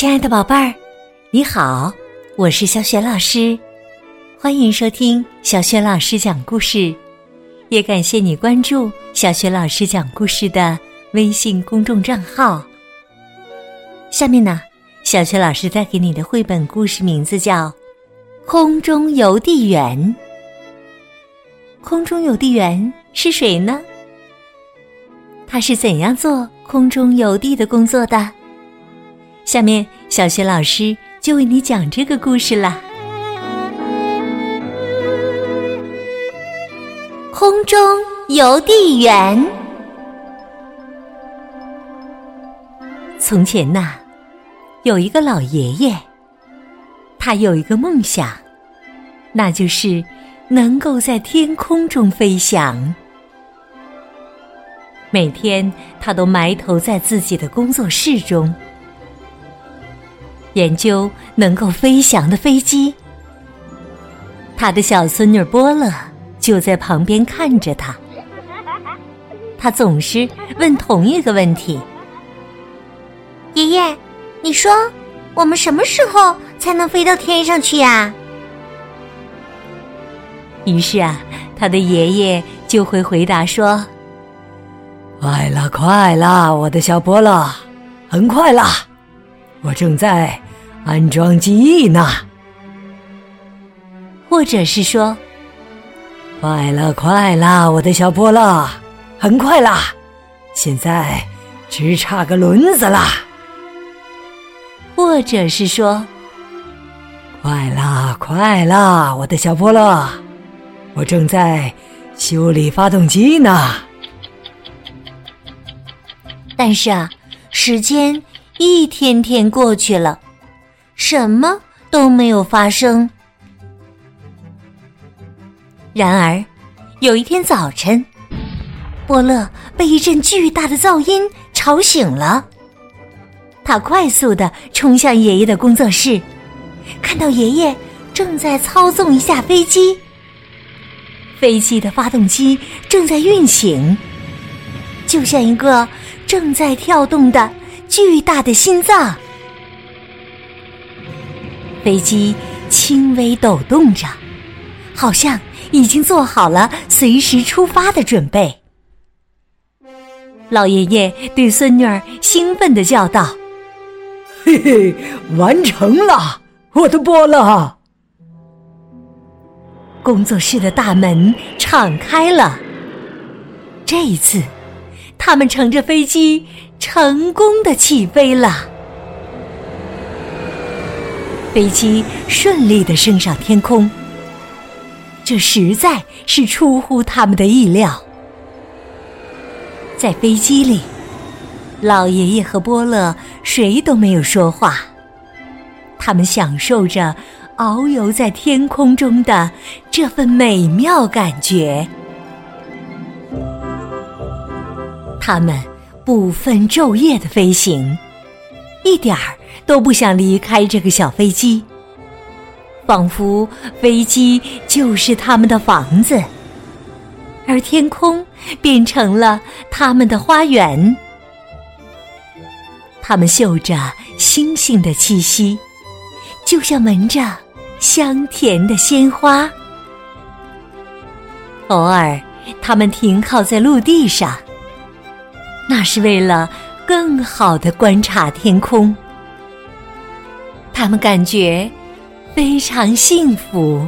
亲爱的宝贝儿，你好，我是小雪老师，欢迎收听小雪老师讲故事，也感谢你关注小雪老师讲故事的微信公众账号。下面呢，小雪老师带给你的绘本故事名字叫《空中邮递员》。空中邮递员是谁呢？他是怎样做空中邮递的工作的？下面，小雪老师就为你讲这个故事啦。空中邮递员。从前呐，有一个老爷爷，他有一个梦想，那就是能够在天空中飞翔。每天，他都埋头在自己的工作室中。研究能够飞翔的飞机，他的小孙女波乐就在旁边看着他。他总是问同一个问题：“爷爷，你说我们什么时候才能飞到天上去呀？”于是啊，他的爷爷就会回答说：“快了，快了，我的小波乐，很快了。”我正在安装机翼呢，或者是说，快了，快了，我的小波乐，很快啦，现在只差个轮子啦，或者是说，快啦，快啦，我的小波乐，我正在修理发动机呢。但是啊，时间。一天天过去了，什么都没有发生。然而，有一天早晨，伯乐被一阵巨大的噪音吵醒了。他快速的冲向爷爷的工作室，看到爷爷正在操纵一架飞机，飞机的发动机正在运行，就像一个正在跳动的。巨大的心脏，飞机轻微抖动着，好像已经做好了随时出发的准备。老爷爷对孙女儿兴奋的叫道：“嘿嘿，完成了，我的波乐！”工作室的大门敞开了，这一次，他们乘着飞机。成功的起飞了，飞机顺利的升上天空。这实在是出乎他们的意料。在飞机里，老爷爷和波乐谁都没有说话，他们享受着遨游在天空中的这份美妙感觉。他们。不分昼夜的飞行，一点儿都不想离开这个小飞机，仿佛飞机就是他们的房子，而天空变成了他们的花园。他们嗅着星星的气息，就像闻着香甜的鲜花。偶尔，他们停靠在陆地上。那是为了更好的观察天空，他们感觉非常幸福。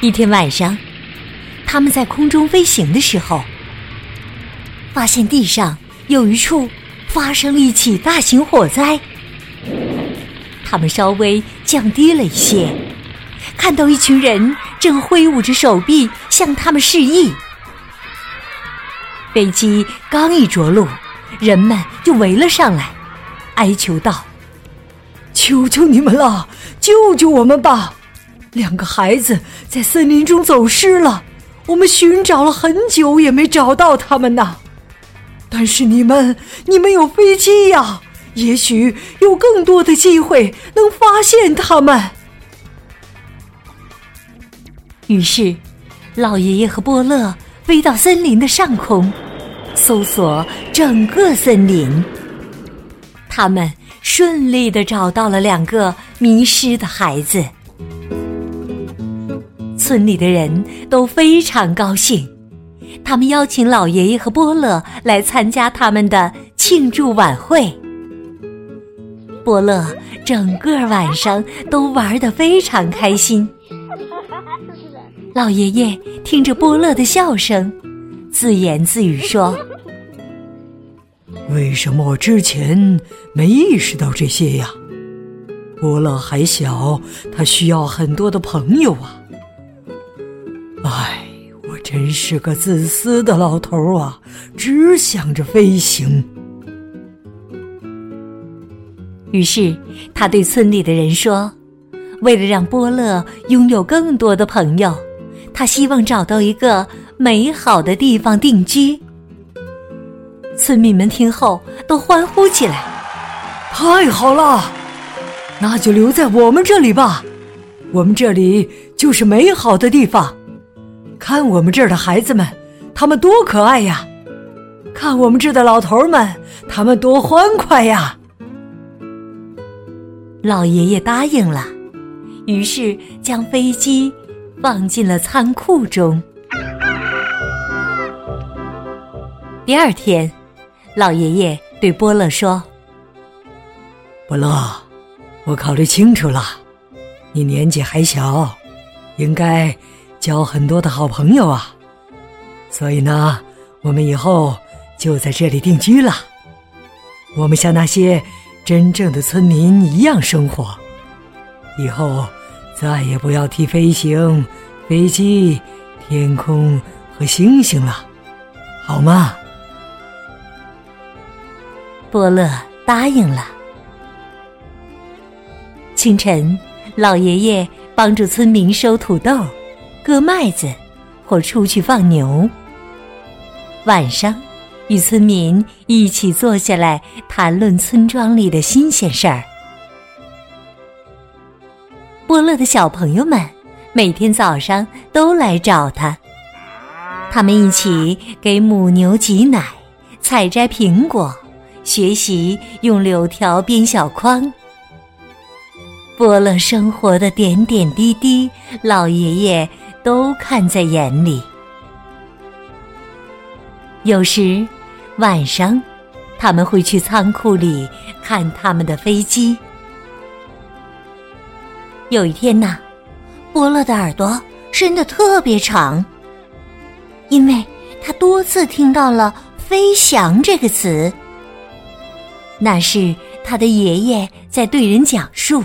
一天晚上，他们在空中飞行的时候，发现地上有一处发生了一起大型火灾。他们稍微降低了一些，看到一群人正挥舞着手臂向他们示意。飞机刚一着陆，人们就围了上来，哀求道：“求求你们了，救救我们吧！两个孩子在森林中走失了，我们寻找了很久也没找到他们呢。但是你们，你们有飞机呀，也许有更多的机会能发现他们。”于是，老爷爷和波乐。飞到森林的上空，搜索整个森林，他们顺利的找到了两个迷失的孩子。村里的人都非常高兴，他们邀请老爷爷和波乐来参加他们的庆祝晚会。波乐整个晚上都玩的非常开心。老爷爷听着波乐的笑声，自言自语说：“为什么我之前没意识到这些呀？波乐还小，他需要很多的朋友啊。唉，我真是个自私的老头啊，只想着飞行。”于是，他对村里的人说：“为了让波乐拥有更多的朋友，他希望找到一个美好的地方定居。”村民们听后都欢呼起来：“太好了！那就留在我们这里吧，我们这里就是美好的地方。看我们这儿的孩子们，他们多可爱呀！看我们这儿的老头们，他们多欢快呀！”老爷爷答应了，于是将飞机放进了仓库中。第二天，老爷爷对波乐说：“波乐，我考虑清楚了，你年纪还小，应该交很多的好朋友啊。所以呢，我们以后就在这里定居了。我们像那些……”真正的村民一样生活，以后再也不要提飞行、飞机、天空和星星了，好吗？波乐答应了。清晨，老爷爷帮助村民收土豆、割麦子，或出去放牛。晚上。与村民一起坐下来谈论村庄里的新鲜事儿。波乐的小朋友们每天早上都来找他，他们一起给母牛挤奶、采摘苹果、学习用柳条编小筐。波乐生活的点点滴滴，老爷爷都看在眼里。有时。晚上，他们会去仓库里看他们的飞机。有一天呐，伯乐的耳朵伸得特别长，因为他多次听到了“飞翔”这个词。那是他的爷爷在对人讲述。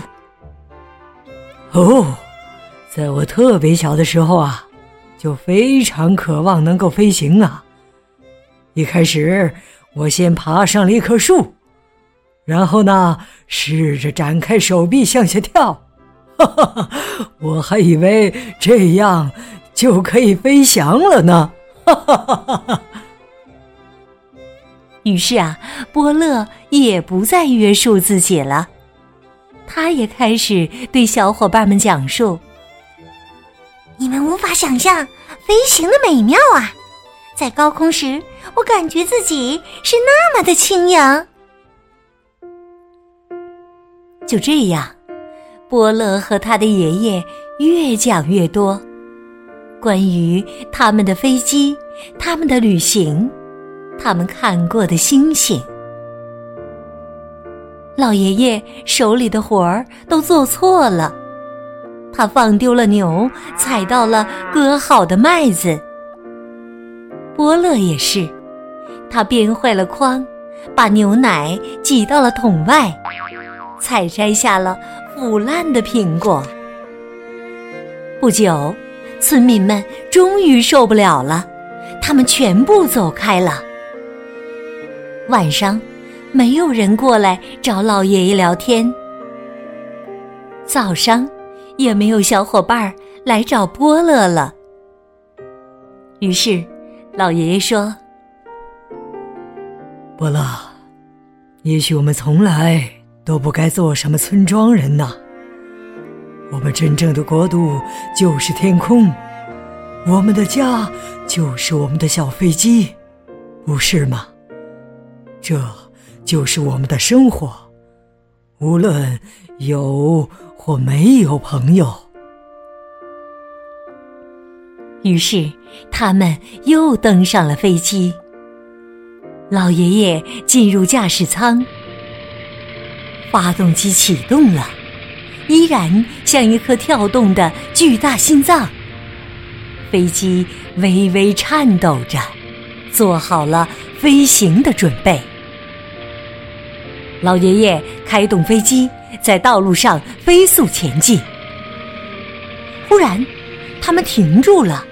哦，在我特别小的时候啊，就非常渴望能够飞行啊。一开始，我先爬上了一棵树，然后呢，试着展开手臂向下跳，我还以为这样就可以飞翔了呢，哈哈哈哈。于是啊，波乐也不再约束自己了，他也开始对小伙伴们讲述：“你们无法想象飞行的美妙啊！”在高空时，我感觉自己是那么的轻盈。就这样，波乐和他的爷爷越讲越多，关于他们的飞机、他们的旅行、他们看过的星星。老爷爷手里的活儿都做错了，他放丢了牛，踩到了割好的麦子。波乐也是，他编坏了筐，把牛奶挤到了桶外，采摘下了腐烂的苹果。不久，村民们终于受不了了，他们全部走开了。晚上，没有人过来找老爷爷聊天。早上，也没有小伙伴来找波乐了。于是。老爷爷说：“波乐，也许我们从来都不该做什么村庄人呐。我们真正的国度就是天空，我们的家就是我们的小飞机，不是吗？这就是我们的生活，无论有或没有朋友。于是，他们又登上了飞机。老爷爷进入驾驶舱，发动机启动了，依然像一颗跳动的巨大心脏。飞机微微颤抖着，做好了飞行的准备。老爷爷开动飞机，在道路上飞速前进。忽然，他们停住了。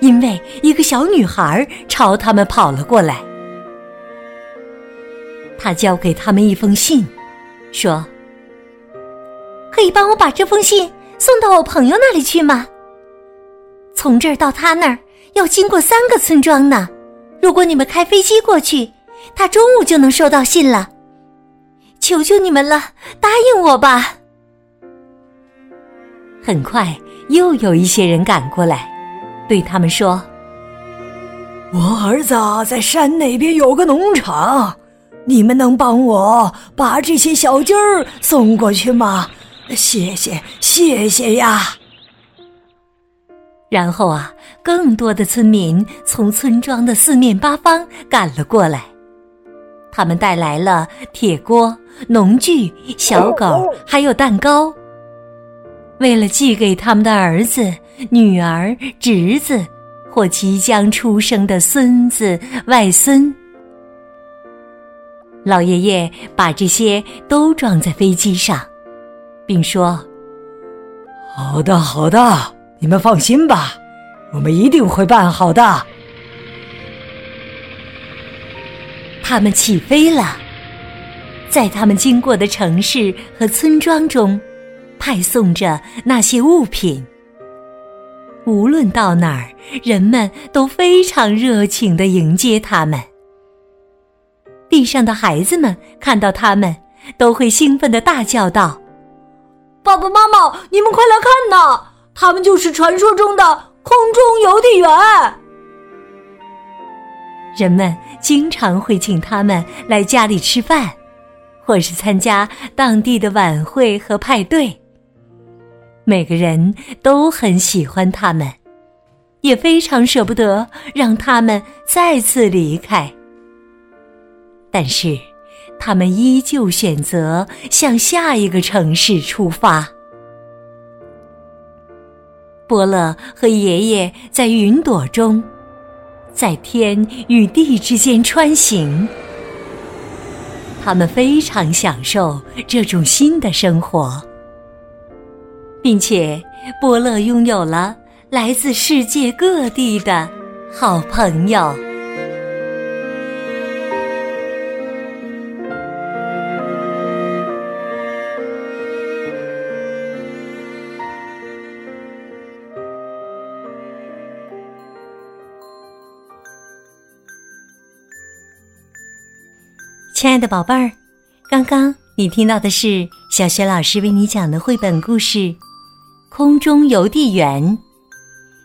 因为一个小女孩朝他们跑了过来，他交给他们一封信，说：“可以帮我把这封信送到我朋友那里去吗？从这儿到他那儿要经过三个村庄呢。如果你们开飞机过去，他中午就能收到信了。求求你们了，答应我吧！”很快，又有一些人赶过来。对他们说：“我儿子在山那边有个农场，你们能帮我把这些小鸡儿送过去吗？谢谢，谢谢呀！”然后啊，更多的村民从村庄的四面八方赶了过来，他们带来了铁锅、农具、小狗，还有蛋糕。为了寄给他们的儿子、女儿、侄子或即将出生的孙子、外孙，老爷爷把这些都装在飞机上，并说：“好的，好的，你们放心吧，我们一定会办好的。”他们起飞了，在他们经过的城市和村庄中。派送着那些物品，无论到哪儿，人们都非常热情的迎接他们。地上的孩子们看到他们，都会兴奋的大叫道：“爸爸妈妈，你们快来看呐！他们就是传说中的空中邮递员。”人们经常会请他们来家里吃饭，或是参加当地的晚会和派对。每个人都很喜欢他们，也非常舍不得让他们再次离开。但是，他们依旧选择向下一个城市出发。波乐和爷爷在云朵中，在天与地之间穿行。他们非常享受这种新的生活。并且，波乐拥有了来自世界各地的好朋友。亲爱的宝贝儿，刚刚你听到的是小雪老师为你讲的绘本故事。空中邮递员，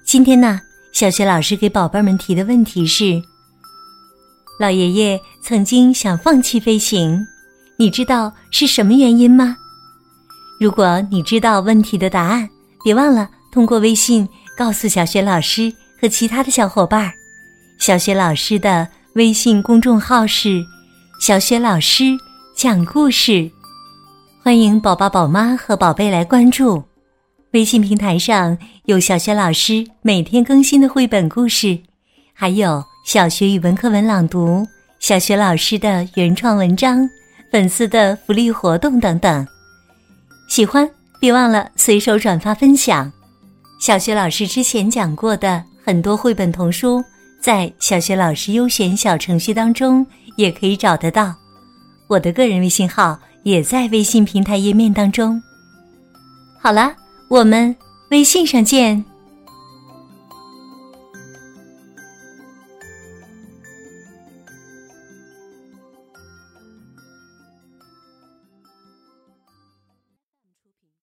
今天呢，小学老师给宝贝们提的问题是：老爷爷曾经想放弃飞行，你知道是什么原因吗？如果你知道问题的答案，别忘了通过微信告诉小学老师和其他的小伙伴儿。小学老师的微信公众号是“小学老师讲故事”，欢迎宝宝、宝妈和宝贝来关注。微信平台上有小学老师每天更新的绘本故事，还有小学语文课文朗读、小学老师的原创文章、粉丝的福利活动等等。喜欢别忘了随手转发分享。小学老师之前讲过的很多绘本童书，在小学老师优选小程序当中也可以找得到。我的个人微信号也在微信平台页面当中。好了。我们微信上见。